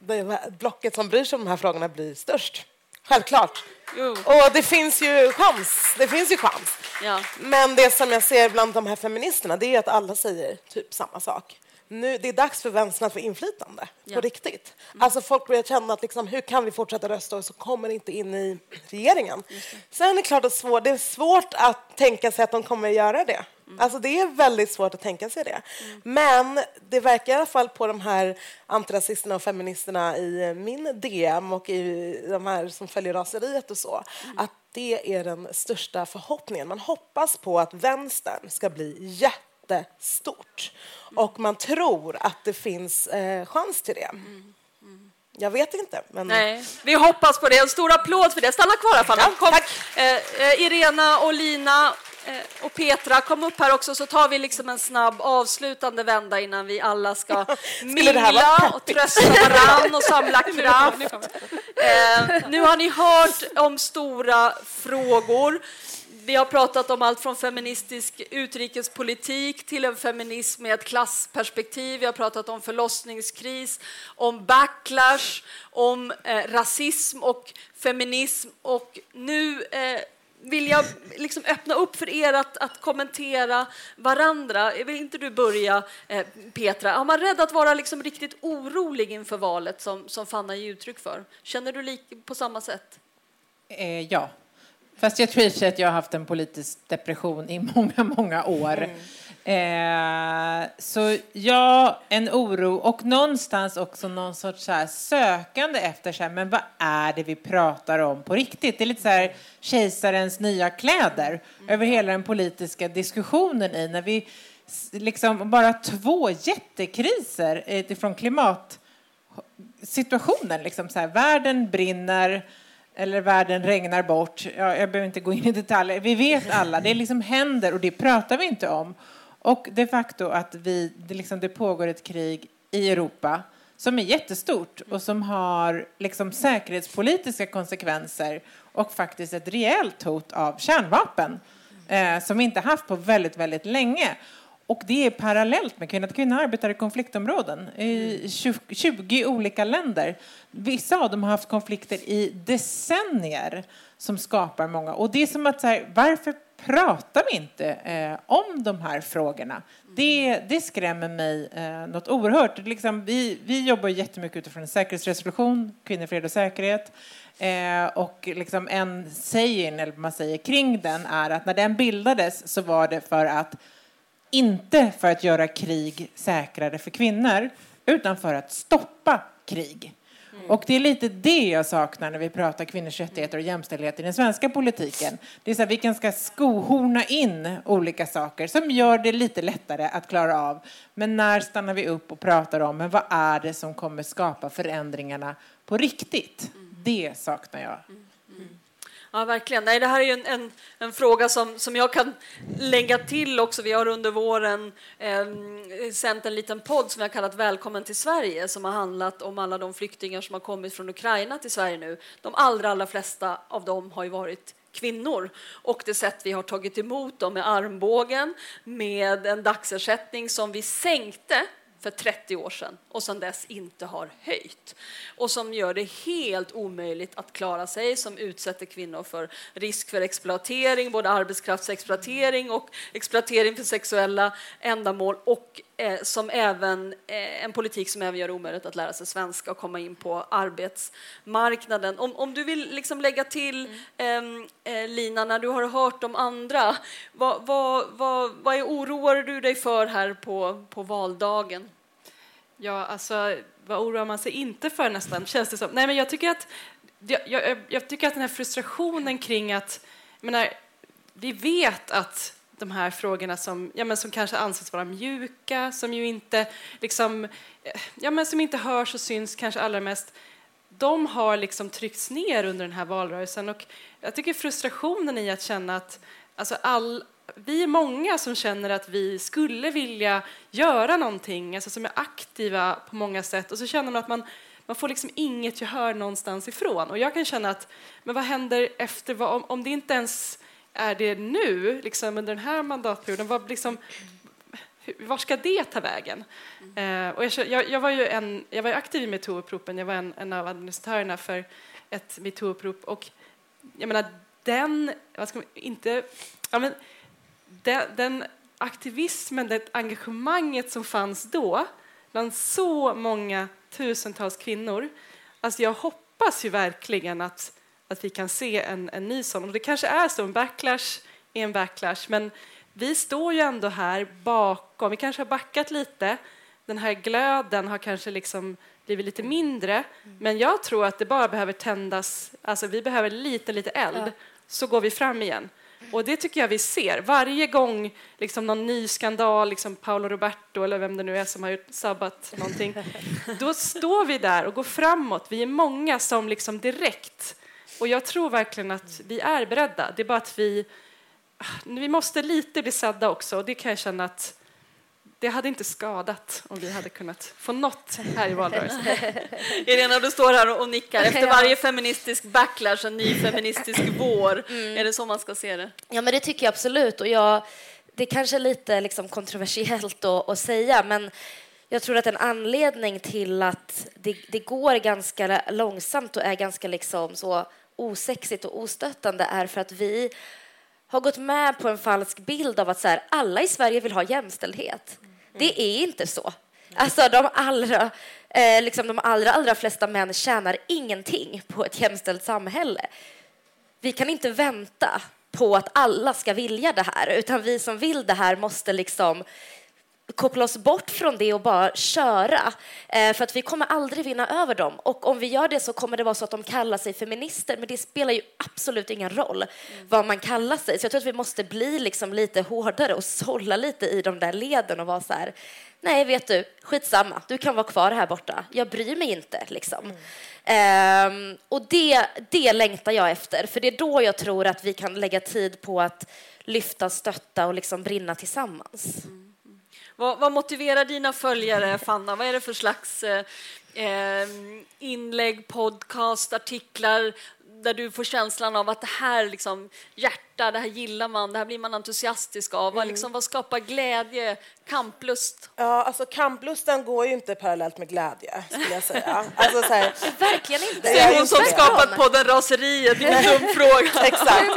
det blocket som bryr sig om de här frågorna blir störst. Självklart. Jo. Och det finns ju chans. Det finns ju chans. Ja. Men det som jag ser bland de här feministerna det är att alla säger typ samma sak. Nu, det är dags för vänstern att få inflytande ja. på riktigt. Mm. Alltså folk börjar känna att liksom, hur kan vi fortsätta rösta och så kommer inte in i regeringen. Sen är det klart att svår, det är svårt att tänka sig att de kommer göra det. Mm. Alltså det är väldigt svårt att tänka sig det. Mm. Men det verkar i alla fall på de här antirasisterna och feministerna i min DM och i de här som följer raseriet och så, mm. att det är den största förhoppningen. Man hoppas på att vänstern ska bli jättestort mm. och man tror att det finns eh, chans till det. Mm. Mm. Jag vet inte. Men... Nej, vi hoppas på det. En stor applåd för det. Stanna kvar, Fanna. Ja, eh, eh, Irena och Lina och Petra, kom upp här också så tar vi liksom en snabb avslutande vända innan vi alla ska mingla och trösta varann och samla kraft. Eh, nu har ni hört om stora frågor. vi har pratat om allt från feministisk utrikespolitik till en feminism med ett klassperspektiv. Vi har pratat om förlossningskris, om backlash, om eh, rasism och feminism. Och nu eh, vill jag liksom öppna upp för er att, att kommentera varandra. Vill inte du börja, eh, Petra? Är man rädd att vara liksom riktigt orolig inför valet, som, som Fanna ger uttryck för? Känner du lik, på samma sätt? Eh, ja. Fast jag tror att jag har haft en politisk depression i många, många år. Mm. Eh, så ja, en oro och någonstans också någon sorts så här sökande efter så här, men vad är det vi pratar om på riktigt? Det är lite så här kejsarens nya kläder mm. över hela den politiska diskussionen i när vi liksom bara två jättekriser utifrån klimatsituationen, liksom så här, världen brinner, eller världen regnar bort. Ja, jag behöver inte gå in i detaljer. Vi vet alla, det liksom händer och det pratar vi inte om. Och de facto att vi, det, liksom, det pågår ett krig i Europa som är jättestort och som har liksom säkerhetspolitiska konsekvenser och faktiskt ett rejält hot av kärnvapen eh, som vi inte haft på väldigt, väldigt länge. Och det är parallellt med kvinnor. Kvinnor arbetar i konfliktområden i 20, 20 olika länder. Vissa av dem har haft konflikter i decennier som skapar många. Och det är som att så här, varför pratar vi inte eh, om de här frågorna? Det, det skrämmer mig eh, något oerhört. Liksom, vi, vi jobbar jättemycket utifrån en säkerhetsresolution, kvinnor, fred och säkerhet. Eh, och liksom en saying, eller man säger, kring den är att när den bildades så var det för att inte för att göra krig säkrare för kvinnor, utan för att stoppa krig. Mm. Och det är lite det jag saknar när vi pratar kvinnors rättigheter och jämställdhet i den svenska politiken. Det är så att vi kan ska skohorna in olika saker som gör det lite lättare att klara av. Men när stannar vi upp och pratar om men vad är det som kommer skapa förändringarna på riktigt? Mm. Det saknar jag. Mm. Ja, verkligen. Nej, det här är ju en, en, en, fråga som, som jag kan lägga till också. Vi har under våren eh, sänt en liten podd som vi har kallat Välkommen till Sverige som har handlat om alla de flyktingar som har kommit från Ukraina till Sverige nu. De allra, allra flesta av dem har ju varit kvinnor och det sätt vi har tagit emot dem med armbågen, med en dagsersättning som vi sänkte för 30 år sedan och sedan dess inte har höjt och som gör det helt omöjligt att klara sig, som utsätter kvinnor för risk för exploatering, både arbetskraftsexploatering och exploatering för sexuella ändamål och eh, som även eh, en politik som även gör det omöjligt att lära sig svenska och komma in på arbetsmarknaden. Om, om du vill liksom lägga till, mm. eh, Lina, när du har hört de andra, vad, vad, vad, vad är oroar du dig för här på, på valdagen? Ja, alltså vad oroar man sig inte för nästan, känns det som. Nej, men jag tycker att, jag, jag, jag tycker att den här frustrationen kring att, menar, vi vet att de här frågorna som, ja, men som kanske anses vara mjuka, som ju inte, liksom, eh, ja, men som inte hörs och syns kanske allra mest, de har liksom tryckts ner under den här valrörelsen. Och jag tycker frustrationen i att känna att alltså all, vi är många som känner att vi skulle vilja göra någonting, alltså som är aktiva på många sätt och så känner man att man, man får liksom inget gehör någonstans ifrån. Och jag kan känna att, men vad händer efter, vad, om, om det inte ens är det nu, liksom under den här mandatperioden, vad, liksom, var ska det ta vägen? Mm. Eh, och jag, jag, jag, var ju en, jag var aktiv i metoo-uppropen, jag var en, en av administratörerna för ett metoo-upprop och jag menar den, vad ska man, inte, ja men den, den aktivismen, det engagemanget som fanns då bland så många tusentals kvinnor. Alltså jag hoppas ju verkligen att, att vi kan se en, en ny sån. Och det kanske är så, en backlash är en backlash, men vi står ju ändå här bakom. Vi kanske har backat lite. Den här glöden har kanske liksom blivit lite mindre, mm. men jag tror att det bara behöver tändas. Alltså vi behöver lite, lite eld, så går vi fram igen. Och det tycker jag vi ser. Varje gång liksom någon ny skandal, liksom Paolo Roberto eller vem det nu är som har sabbat någonting, då står vi där och går framåt. Vi är många som liksom direkt, och jag tror verkligen att vi är beredda. Det är bara att vi, vi måste lite bli sedda också och det kan jag känna att det hade inte skadat om vi hade kunnat få något här i valrörelsen. Irena, du står här och nickar. Efter varje feministisk backlash, en ny feministisk vår. Mm. Är det så man ska se det? Ja, men det tycker jag absolut. Och jag, det är kanske lite liksom kontroversiellt att, att säga, men jag tror att en anledning till att det, det, går ganska långsamt och är ganska liksom så osexigt och ostöttande är för att vi har gått med på en falsk bild av att så här, alla i Sverige vill ha jämställdhet. Det är inte så. Alltså de allra, eh, liksom de allra, allra flesta män tjänar ingenting på ett jämställt samhälle. Vi kan inte vänta på att alla ska vilja det här, utan vi som vill det här måste liksom koppla oss bort från det och bara köra. Eh, för att vi kommer aldrig vinna över dem. Och om vi gör det så kommer det vara så att de kallar sig feminister. Men det spelar ju absolut ingen roll mm. vad man kallar sig. Så jag tror att vi måste bli liksom lite hårdare och sålla lite i de där leden och vara så här. Nej, vet du, skitsamma. Du kan vara kvar här borta. Jag bryr mig inte. Liksom. Mm. Eh, och det, det längtar jag efter. För det är då jag tror att vi kan lägga tid på att lyfta, stötta och liksom brinna tillsammans. Mm. Vad, vad, motiverar dina följare, Fanna? Vad är det för slags eh, eh inlägg, podcast, artiklar där du får känslan av att det här liksom, hjärta, det här gillar man, det här blir man entusiastisk av. Mm. Vad, liksom, vad skapar glädje, kamplust? Ja, alltså kamplusten går ju inte parallellt med glädje, skulle jag säga. Alltså, så här, Verkligen inte. Det är hon som skapat podden Raseriet, det är en dum fråga. Exakt.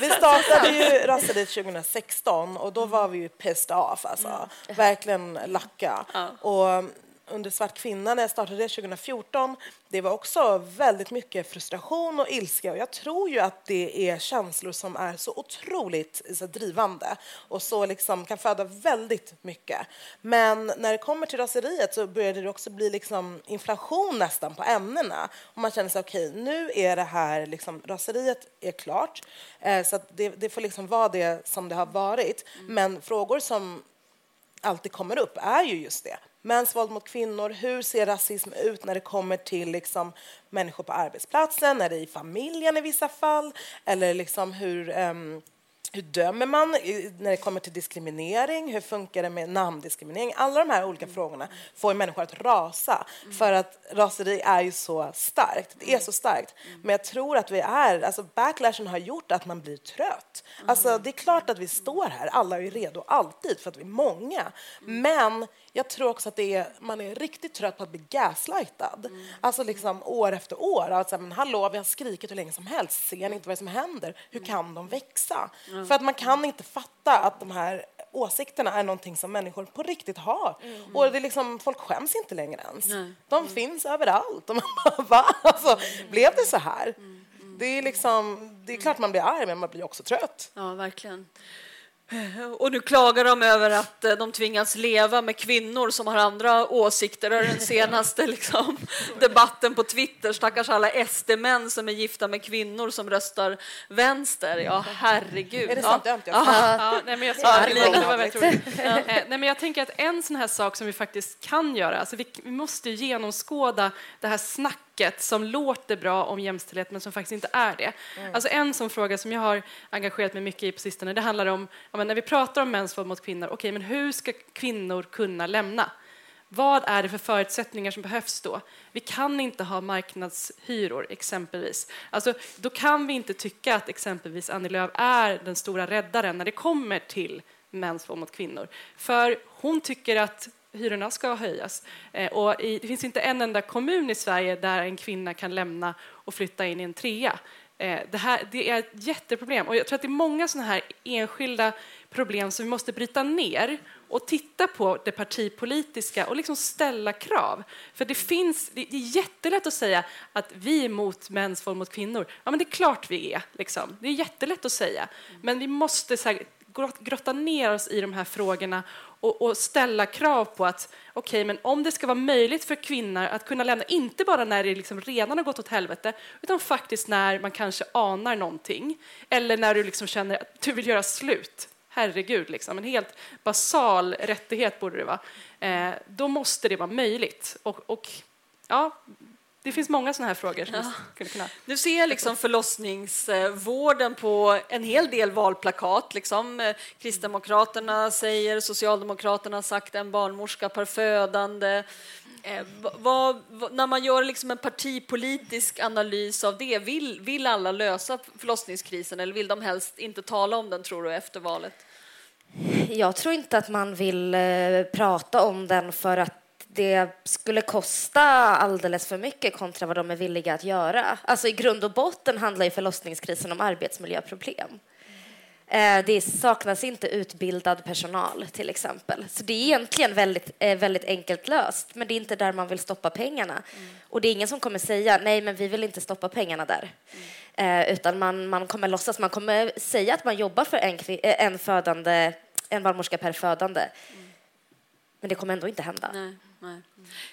Vi startade ju Raseriet 2016 och då var vi ju pissed off, alltså. Mm. Verkligen lacka. Ja. Och under Svart kvinna när jag startade det 2014, det var också väldigt mycket frustration och ilska och jag tror ju att det är känslor som är så otroligt så drivande och så liksom kan föda väldigt mycket. Men när det kommer till raseriet så började det också bli liksom inflation nästan på ämnena och man känner sig okej, okay, nu är det här liksom raseriet är klart eh, så det, det, får liksom vara det som det har varit. Mm. Men frågor som alltid kommer upp är ju just det mäns våld mot kvinnor, hur ser rasism ut när det kommer till liksom, människor på arbetsplatsen, är det i familjen i vissa fall, eller liksom hur um, hur dömer man när det kommer till diskriminering? Hur funkar det med namndiskriminering? Alla de här olika frågorna får människor att rasa för att raseri är ju så starkt. Det är så starkt. Men jag tror att vi är, alltså backlashen har gjort att man blir trött. Alltså det är klart att vi står här, alla är redo alltid för att vi är många. Men jag tror också att det är, man är riktigt trött på att bli gaslightad. Mm. Alltså liksom år efter år. Alltså, men hallå, vi har skrikit hur länge som helst. Ser ni inte vad som händer? Hur kan de växa? Mm. För att man kan inte fatta att de här åsikterna är någonting som människor på riktigt har. Mm. Och det är liksom, folk skäms inte längre ens. De mm. finns överallt. Och man bara, va? Alltså, blev det så här? Mm. Mm. Det är, liksom, det är klart man blir arg, men man blir också trött. Ja, verkligen. Och nu klagar de över att eh, de tvingas leva med kvinnor som har andra åsikter. Det den senaste liksom, debatten på Twitter. Stackars alla SD-män som är gifta med kvinnor som röstar vänster. Ja, herregud. Är det sant? Ja. Ja. Ja, nej, men jag, ja, det var väldigt roligt. Ja. Eh, nej, men jag tänker att en sån här sak som vi faktiskt kan göra, alltså vi, vi måste genomskåda det här snacket snacket som låter bra om jämställdhet men som faktiskt inte är det. Mm. Alltså en sån fråga som jag har engagerat mig mycket i på sistone det handlar om, ja, när vi pratar om mäns våld mot kvinnor, okej okay, men hur ska kvinnor kunna lämna? Vad är det för förutsättningar som behövs då? Vi kan inte ha marknadshyror, exempelvis. Alltså, då kan vi inte tycka att exempelvis Annie Lööf är den stora räddaren när det kommer till mäns våld mot kvinnor. För hon tycker att hyrorna ska höjas. Eh, och i, det finns inte en enda kommun i Sverige där en kvinna kan lämna och flytta in i en trea. Eh, det, här, det är ett jätteproblem. Och jag tror att det är många sådana här enskilda problem som vi måste bryta ner och titta på det partipolitiska och liksom ställa krav. För det finns, det är jättelätt att säga att vi är emot mäns våld mot kvinnor. Ja, men det är klart vi är. Liksom. Det är jättelätt att säga. Men vi måste så här, grotta ner oss i de här frågorna och, och ställa krav på att okay, men om det ska vara möjligt för kvinnor att kunna lämna, inte bara när det liksom redan har gått åt helvete, utan faktiskt när man kanske anar någonting eller när du liksom känner att du vill göra slut. Herregud, liksom. en helt basal rättighet borde det vara. Eh, då måste det vara möjligt. Och, och ja, det finns många sådana här frågor. Som ja. skulle kunna... Du ser liksom förlossningsvården på en hel del valplakat. Liksom. Kristdemokraterna säger, Socialdemokraterna har sagt en barnmorska per födande. Eh, vad, vad, när man gör liksom en partipolitisk analys av det, vill, vill alla lösa förlossningskrisen eller vill de helst inte tala om den, tror du, efter valet? Jag tror inte att man vill eh, prata om den för att det skulle kosta alldeles för mycket kontra vad de är villiga att göra. Alltså I grund och botten handlar ju förlossningskrisen om arbetsmiljöproblem. Eh, det saknas inte utbildad personal, till exempel. Så det är egentligen väldigt, eh, väldigt enkelt löst, men det är inte där man vill stoppa pengarna. Mm. Och det är ingen som kommer säga nej, men vi vill inte stoppa pengarna där. Mm. utan man, man kommer låtsas, man kommer säga att man jobbar för en, en, födande, en barnmorska per födande. Mm. Men det kommer ändå inte hända. Nej. Nej.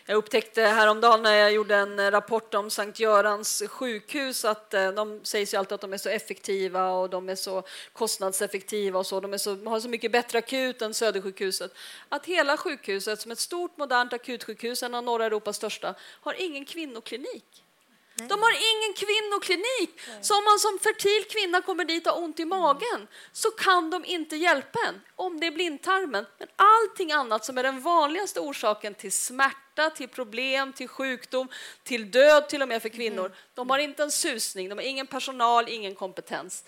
Jag upptäckte häromdagen när jag gjorde en rapport om Sankt Görans sjukhus att eh, de sägs ju alltid att de är så effektiva och de är så kostnadseffektiva och så. De är så, har så mycket bättre akut än Södersjukhuset. Att hela sjukhuset, som ett stort modernt akutsjukhus, en av norra Europas största, har ingen kvinnoklinik. De har ingen kvinnoklinik. Så om man som fertil kvinna kommer dit och har ont i magen så kan de inte hjälpa en, om det är blindtarmen. Men allting annat som är den vanligaste orsaken till smärta, till problem, till sjukdom, till död till och med för kvinnor, de har inte en susning, de har ingen personal, ingen kompetens.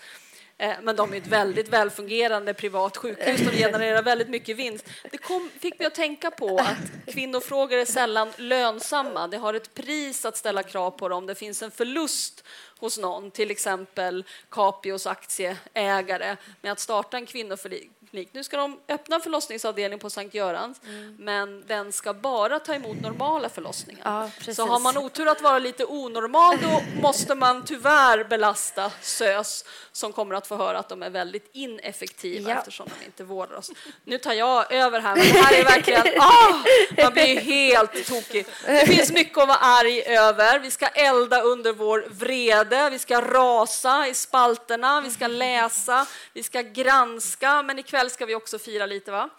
Eh, men de är ett väldigt välfungerande privat sjukhus. De genererar väldigt mycket vinst. Det kom, fick mig att tänka på att kvinnofrågor är sällan lönsamma. Det har ett pris att ställa krav på dem. Det finns en förlust hos någon, till exempel Capios aktieägare, med att starta en kvinnoförlik klinik. Nu ska de öppna förlossningsavdelning på Sankt Görans, mm. men den ska bara ta emot normala förlossningar. Ja, så har man otur att vara lite onormal, då måste man tyvärr belasta SÖS som kommer att få höra att de är väldigt ineffektiva ja. eftersom de inte vårdar oss. Nu tar jag över här, men det här är verkligen... Ah, man blir helt tokig. Det finns mycket att vara arg över. Vi ska elda under vår vrede, vi ska rasa i spalterna, vi ska läsa, vi ska granska, men ikväll ikväll ska vi också fira lite, va?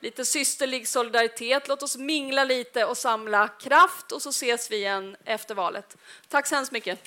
Lite systerlig solidaritet. Låt oss mingla lite och samla kraft och så ses vi igen efter valet. Tack så hemskt mycket.